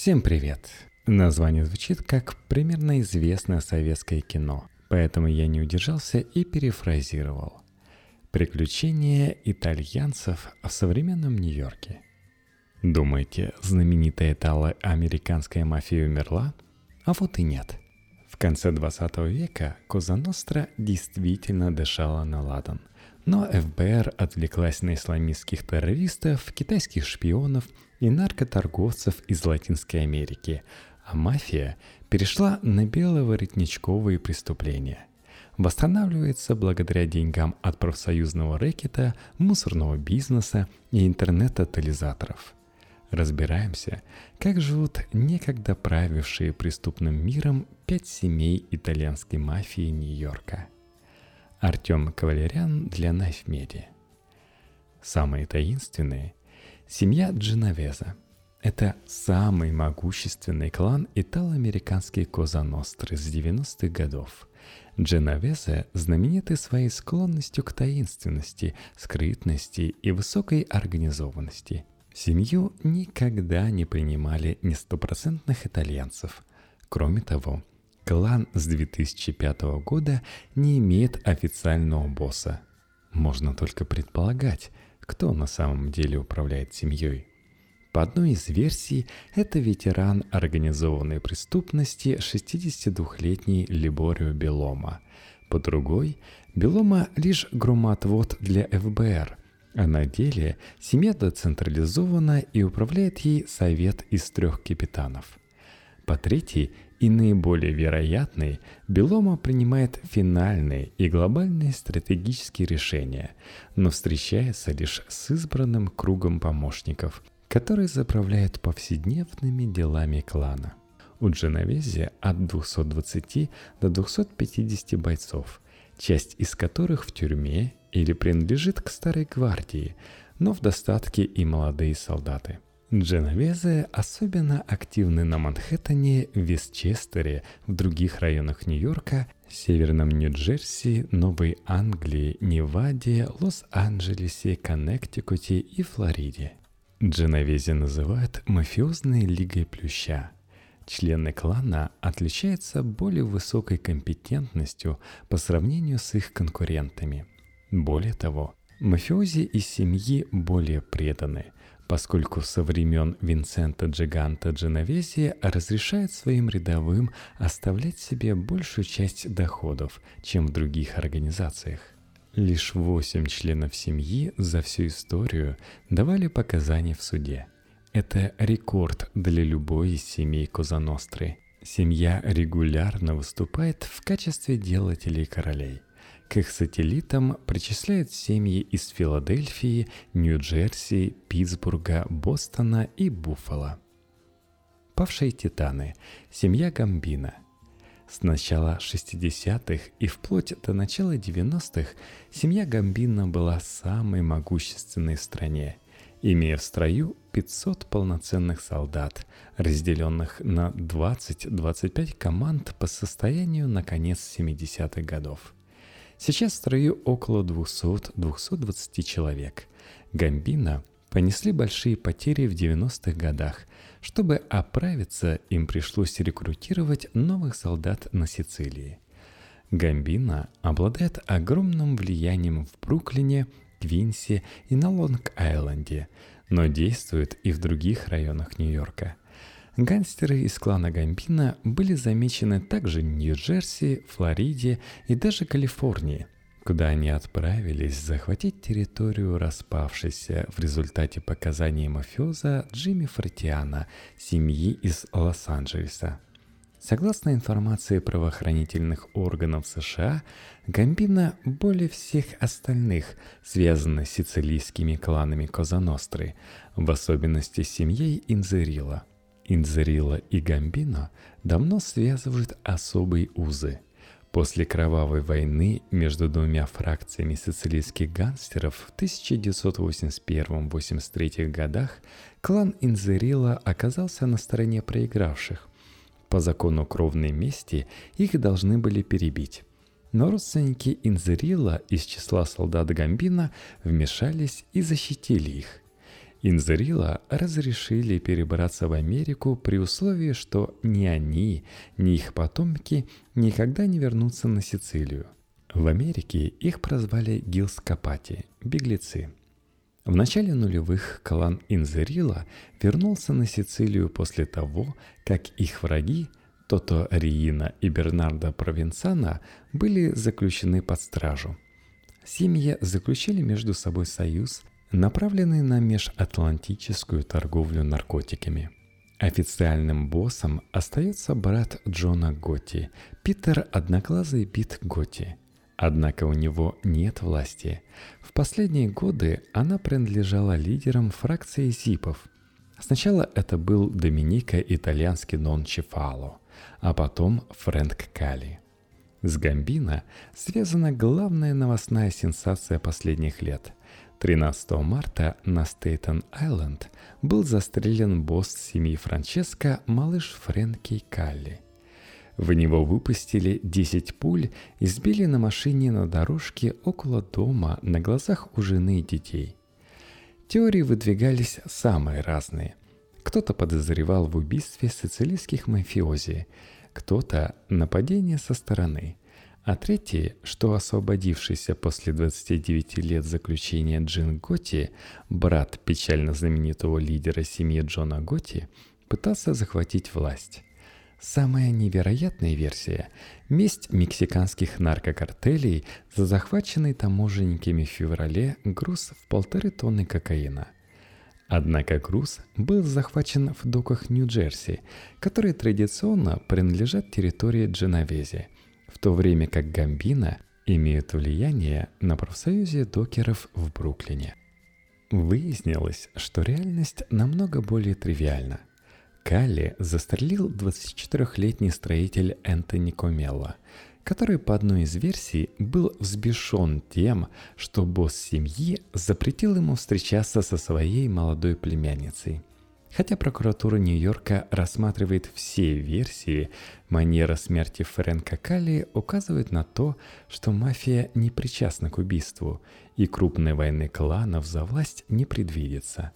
Всем привет! Название звучит как примерно известное советское кино, поэтому я не удержался и перефразировал. Приключения итальянцев в современном Нью-Йорке. Думаете, знаменитая итало-американская мафия умерла? А вот и нет. В конце 20 века Коза Ностра действительно дышала на ладан. Но ФБР отвлеклась на исламистских террористов, китайских шпионов и наркоторговцев из Латинской Америки, а мафия перешла на беловоротничковые преступления. Восстанавливается благодаря деньгам от профсоюзного рэкета, мусорного бизнеса и интернет-тотализаторов. Разбираемся, как живут некогда правившие преступным миром пять семей итальянской мафии Нью-Йорка. Артем Кавалерян для Knife. Самые таинственные Семья Дженовеза – это самый могущественный клан итало-американской Коза Ностры с 90-х годов. Дженовезе знамениты своей склонностью к таинственности, скрытности и высокой организованности. Семью никогда не принимали не стопроцентных итальянцев. Кроме того, клан с 2005 года не имеет официального босса. Можно только предполагать – кто на самом деле управляет семьей. По одной из версий, это ветеран организованной преступности 62-летний Либорио Белома. По другой, Белома лишь громоотвод для ФБР, а на деле семья децентрализована и управляет ей совет из трех капитанов. По третьей и наиболее вероятный, Белома принимает финальные и глобальные стратегические решения, но встречается лишь с избранным кругом помощников, которые заправляют повседневными делами клана. У Дженовези от 220 до 250 бойцов, часть из которых в тюрьме или принадлежит к старой гвардии, но в достатке и молодые солдаты – Дженовезе особенно активны на Манхэттене, Вестчестере, в других районах Нью-Йорка, Северном Нью-Джерси, Новой Англии, Неваде, Лос-Анджелесе, Коннектикуте и Флориде. Дженовезе называют мафиозной лигой плюща. Члены клана отличаются более высокой компетентностью по сравнению с их конкурентами. Более того, мафиози из семьи более преданы – поскольку со времен Винсента Джиганта Дженовези разрешает своим рядовым оставлять себе большую часть доходов, чем в других организациях. Лишь восемь членов семьи за всю историю давали показания в суде. Это рекорд для любой из семей Козаностры. Семья регулярно выступает в качестве делателей королей – к их сателлитам причисляют семьи из Филадельфии, Нью-Джерси, Питтсбурга, Бостона и Буффало. Павшие титаны – семья Гамбина. С начала 60-х и вплоть до начала 90-х семья Гамбина была самой могущественной в стране, имея в строю 500 полноценных солдат, разделенных на 20-25 команд по состоянию на конец 70-х годов – Сейчас в строю около 200-220 человек. Гамбина понесли большие потери в 90-х годах. Чтобы оправиться, им пришлось рекрутировать новых солдат на Сицилии. Гамбина обладает огромным влиянием в Бруклине, Квинсе и на Лонг-Айленде, но действует и в других районах Нью-Йорка – Гангстеры из клана Гамбина были замечены также в Нью-Джерси, Флориде и даже Калифорнии, куда они отправились захватить территорию распавшейся в результате показаний мафиоза Джимми Фортиана, семьи из Лос-Анджелеса. Согласно информации правоохранительных органов США, Гамбина более всех остальных связана с сицилийскими кланами Козаностры, в особенности семьей Инзерила – Инзерила и Гамбино давно связывают особые узы. После кровавой войны между двумя фракциями сицилийских гангстеров в 1981-83 годах клан Инзерила оказался на стороне проигравших. По закону кровной мести их должны были перебить. Но родственники Инзерила из числа солдат Гамбина вмешались и защитили их – Инзерила разрешили перебраться в Америку при условии, что ни они, ни их потомки никогда не вернутся на Сицилию. В Америке их прозвали Гилскопати – беглецы. В начале нулевых клан Инзерила вернулся на Сицилию после того, как их враги Тото Риина и Бернардо Провенцана были заключены под стражу. Семьи заключили между собой союз, направленный на межатлантическую торговлю наркотиками. Официальным боссом остается брат Джона Готти, Питер Одноглазый Бит Готти. Однако у него нет власти. В последние годы она принадлежала лидерам фракции Зипов. Сначала это был Доминика итальянский Нон Чефало – а потом Фрэнк Калли. С Гамбино связана главная новостная сенсация последних лет. 13 марта на Стейтен-Айленд был застрелен босс семьи Франческо, малыш Фрэнки Калли. В него выпустили 10 пуль и сбили на машине на дорожке около дома на глазах у жены и детей. Теории выдвигались самые разные. Кто-то подозревал в убийстве сицилийских мафиози, кто-то нападение со стороны, а третий, что освободившийся после 29 лет заключения Джин Готи, брат печально знаменитого лидера семьи Джона Готи, пытался захватить власть. Самая невероятная версия – месть мексиканских наркокартелей за захваченный таможенниками в феврале груз в полторы тонны кокаина – Однако груз был захвачен в доках Нью-Джерси, которые традиционно принадлежат территории Дженовези, в то время как Гамбина имеет влияние на профсоюзе докеров в Бруклине. Выяснилось, что реальность намного более тривиальна. Калли застрелил 24-летний строитель Энтони Комелло – который по одной из версий был взбешен тем, что босс семьи запретил ему встречаться со своей молодой племянницей. Хотя прокуратура Нью-Йорка рассматривает все версии, манера смерти Фрэнка Калли указывает на то, что мафия не причастна к убийству, и крупной войны кланов за власть не предвидится.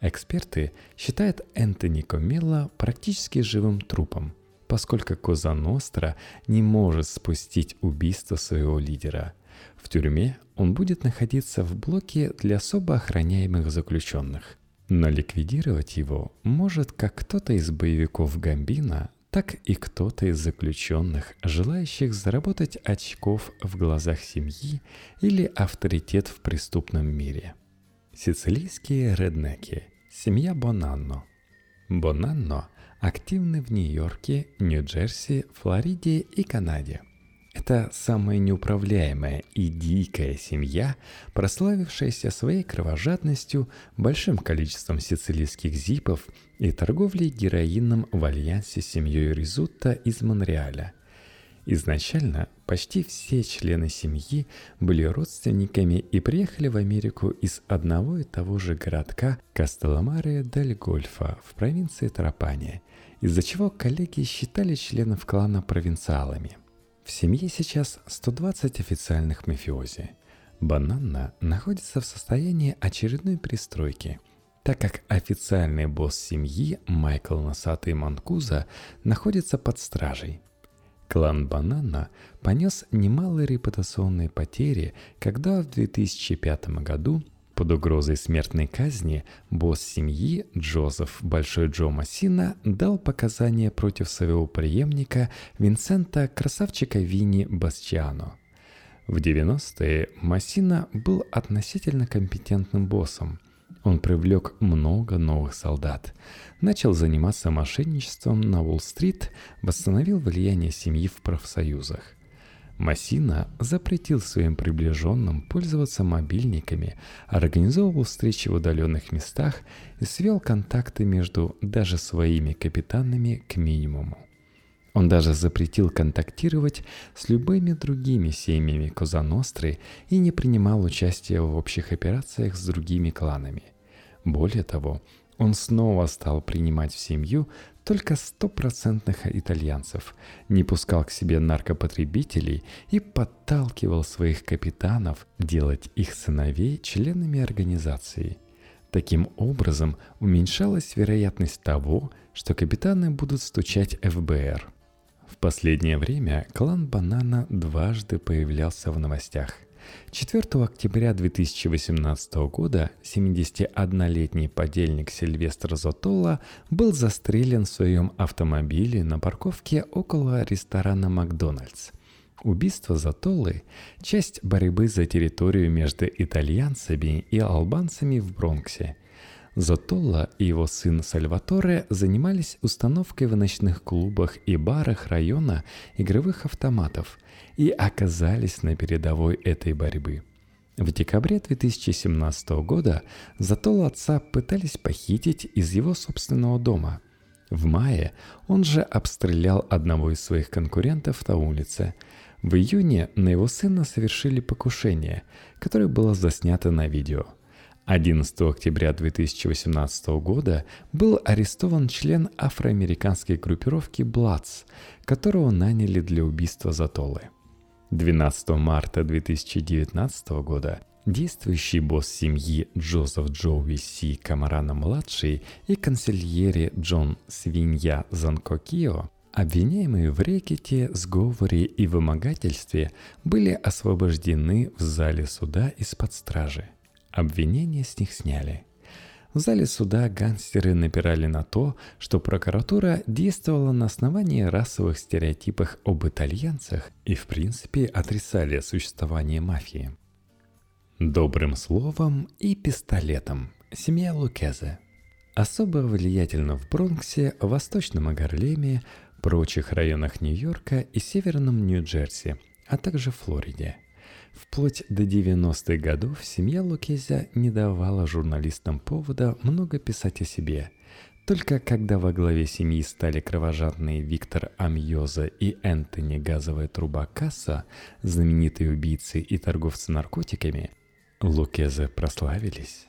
Эксперты считают Энтони Комелло практически живым трупом – поскольку Коза Ностра не может спустить убийство своего лидера. В тюрьме он будет находиться в блоке для особо охраняемых заключенных. Но ликвидировать его может как кто-то из боевиков Гамбина, так и кто-то из заключенных, желающих заработать очков в глазах семьи или авторитет в преступном мире. Сицилийские реднеки. Семья Бонанно. Бонанно активны в Нью-Йорке, Нью-Джерси, Флориде и Канаде. Это самая неуправляемая и дикая семья, прославившаяся своей кровожадностью, большим количеством сицилийских зипов и торговлей героином в альянсе с семьей Ризутта из Монреаля. Изначально почти все члены семьи были родственниками и приехали в Америку из одного и того же городка Кастеломаре дель Гольфа в провинции Тропания, из-за чего коллеги считали членов клана провинциалами. В семье сейчас 120 официальных мафиози. Бананна находится в состоянии очередной пристройки – так как официальный босс семьи Майкл Носатый Манкуза находится под стражей. Клан Банана понес немалые репутационные потери, когда в 2005 году под угрозой смертной казни босс семьи Джозеф Большой Джо Массина дал показания против своего преемника Винсента Красавчика Винни Басчиано. В 90-е Массина был относительно компетентным боссом, он привлек много новых солдат, начал заниматься мошенничеством на Уолл-стрит, восстановил влияние семьи в профсоюзах. Массина запретил своим приближенным пользоваться мобильниками, организовывал встречи в удаленных местах и свел контакты между даже своими капитанами к минимуму. Он даже запретил контактировать с любыми другими семьями Козаностры и не принимал участия в общих операциях с другими кланами – более того, он снова стал принимать в семью только стопроцентных итальянцев, не пускал к себе наркопотребителей и подталкивал своих капитанов делать их сыновей членами организации. Таким образом, уменьшалась вероятность того, что капитаны будут стучать ФБР. В последнее время клан Банана дважды появлялся в новостях. 4 октября 2018 года 71-летний подельник Сильвестр Зотолла был застрелен в своем автомобиле на парковке около ресторана «Макдональдс». Убийство Затоллы – часть борьбы за территорию между итальянцами и албанцами в Бронксе. Зотолла и его сын Сальваторе занимались установкой в ночных клубах и барах района игровых автоматов и оказались на передовой этой борьбы. В декабре 2017 года Затола отца пытались похитить из его собственного дома. В мае он же обстрелял одного из своих конкурентов на улице – в июне на его сына совершили покушение, которое было заснято на видео. 11 октября 2018 года был арестован член афроамериканской группировки «Бладс», которого наняли для убийства Затолы. 12 марта 2019 года действующий босс семьи Джозеф Джоуи Си Камарана-младший и консильери Джон Свинья Занкокио Обвиняемые в рэкете, сговоре и вымогательстве были освобождены в зале суда из-под стражи. Обвинения с них сняли. В зале суда гангстеры напирали на то, что прокуратура действовала на основании расовых стереотипов об итальянцах и в принципе отрицали существование мафии. Добрым словом и пистолетом. Семья Лукезе. Особо влиятельно в Бронксе, Восточном Гарлеме, прочих районах Нью-Йорка и северном Нью-Джерси, а также Флориде. Вплоть до 90-х годов семья Лукезя не давала журналистам повода много писать о себе. Только когда во главе семьи стали кровожадные Виктор Амьоза и Энтони Газовая труба Касса, знаменитые убийцы и торговцы наркотиками, Лукезы прославились.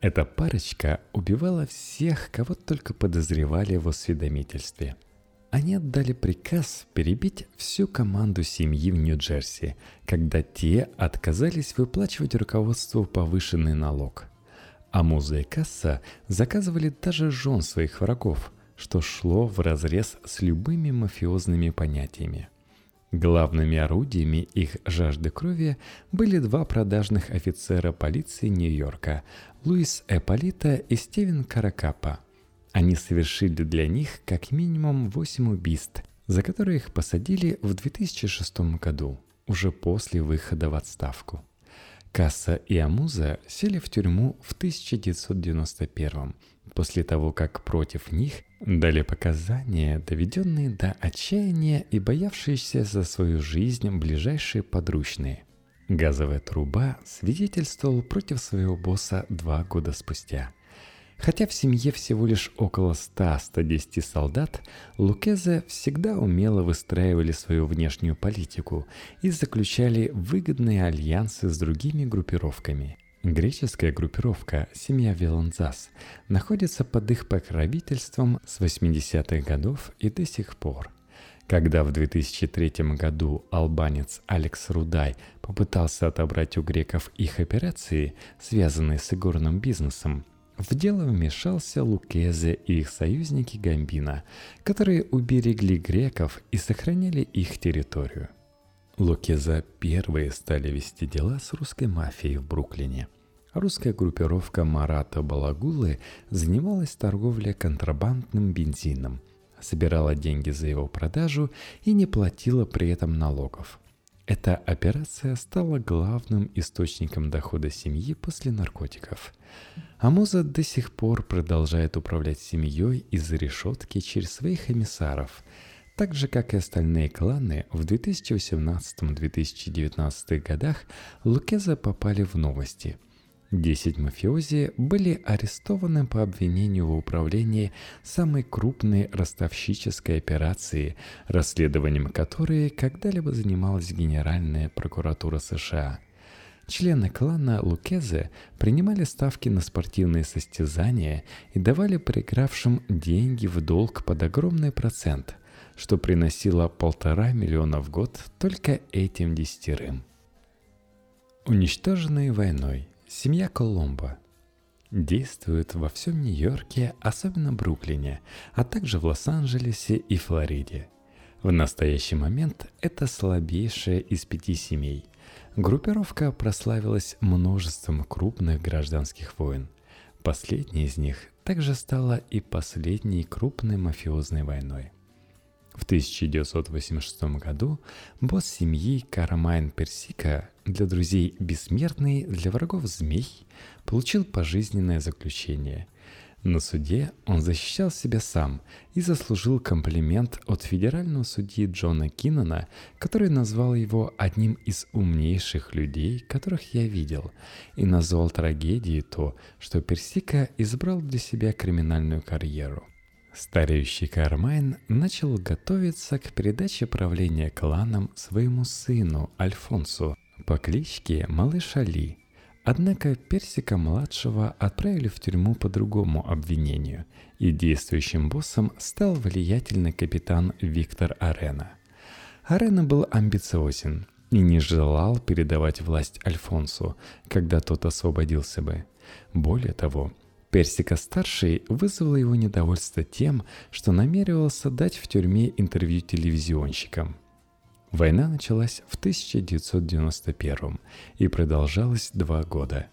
Эта парочка убивала всех, кого только подозревали в осведомительстве – они отдали приказ перебить всю команду семьи в Нью-Джерси, когда те отказались выплачивать руководству повышенный налог. А Муза и Касса заказывали даже жен своих врагов, что шло вразрез с любыми мафиозными понятиями. Главными орудиями их жажды крови были два продажных офицера полиции Нью-Йорка – Луис Эполита и Стивен Каракапа – они совершили для них как минимум 8 убийств, за которые их посадили в 2006 году, уже после выхода в отставку. Касса и Амуза сели в тюрьму в 1991 после того, как против них дали показания, доведенные до отчаяния и боявшиеся за свою жизнь ближайшие подручные. Газовая труба свидетельствовал против своего босса два года спустя – Хотя в семье всего лишь около 100-110 солдат, Лукезе всегда умело выстраивали свою внешнюю политику и заключали выгодные альянсы с другими группировками. Греческая группировка «Семья Веланзас» находится под их покровительством с 80-х годов и до сих пор. Когда в 2003 году албанец Алекс Рудай попытался отобрать у греков их операции, связанные с игорным бизнесом, в дело вмешался Лукезе и их союзники Гамбина, которые уберегли греков и сохраняли их территорию. Лукеза первые стали вести дела с русской мафией в Бруклине. Русская группировка Марата Балагулы занималась торговлей контрабандным бензином, собирала деньги за его продажу и не платила при этом налогов. Эта операция стала главным источником дохода семьи после наркотиков. Амуза до сих пор продолжает управлять семьей из-за решетки через своих эмиссаров. Так же, как и остальные кланы, в 2018-2019 годах Лукеза попали в новости. Десять мафиози были арестованы по обвинению в управлении самой крупной ростовщической операции, расследованием которой когда-либо занималась Генеральная прокуратура США – Члены клана Лукезе принимали ставки на спортивные состязания и давали проигравшим деньги в долг под огромный процент, что приносило полтора миллиона в год только этим десятерым. Уничтоженные войной. Семья Коломбо. действуют во всем Нью-Йорке, особенно Бруклине, а также в Лос-Анджелесе и Флориде. В настоящий момент это слабейшая из пяти семей. Группировка прославилась множеством крупных гражданских войн. Последняя из них также стала и последней крупной мафиозной войной. В 1986 году босс семьи Кармайн Персика для друзей бессмертный, для врагов змей получил пожизненное заключение. На суде он защищал себя сам и заслужил комплимент от федерального судьи Джона Киннона, который назвал его одним из умнейших людей, которых я видел, и назвал трагедией то, что Персика избрал для себя криминальную карьеру – Стареющий Кармайн начал готовиться к передаче правления кланом своему сыну Альфонсу по кличке Малыш Али. Однако Персика-младшего отправили в тюрьму по другому обвинению, и действующим боссом стал влиятельный капитан Виктор Арена. Арена был амбициозен и не желал передавать власть Альфонсу, когда тот освободился бы. Более того, Персика-старший вызвал его недовольство тем, что намеревался дать в тюрьме интервью телевизионщикам. Война началась в 1991 и продолжалась два года.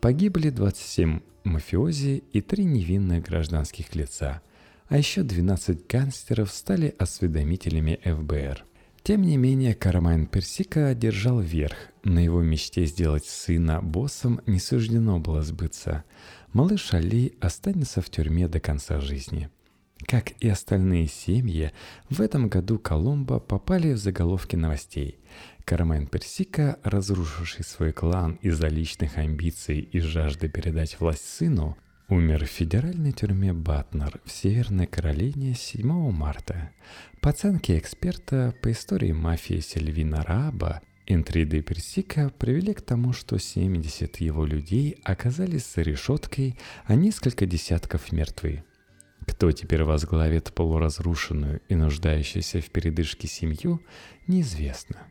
Погибли 27 мафиози и три невинных гражданских лица, а еще 12 гангстеров стали осведомителями ФБР. Тем не менее, Кармайн Персика одержал верх. На его мечте сделать сына боссом не суждено было сбыться – малыш Али останется в тюрьме до конца жизни. Как и остальные семьи, в этом году Коломбо попали в заголовки новостей. Кармен Персика, разрушивший свой клан из-за личных амбиций и жажды передать власть сыну, умер в федеральной тюрьме Батнер в Северной Каролине 7 марта. По оценке эксперта по истории мафии Сильвина Раба, Интриды Персика привели к тому, что 70 его людей оказались за решеткой, а несколько десятков мертвы. Кто теперь возглавит полуразрушенную и нуждающуюся в передышке семью, неизвестно.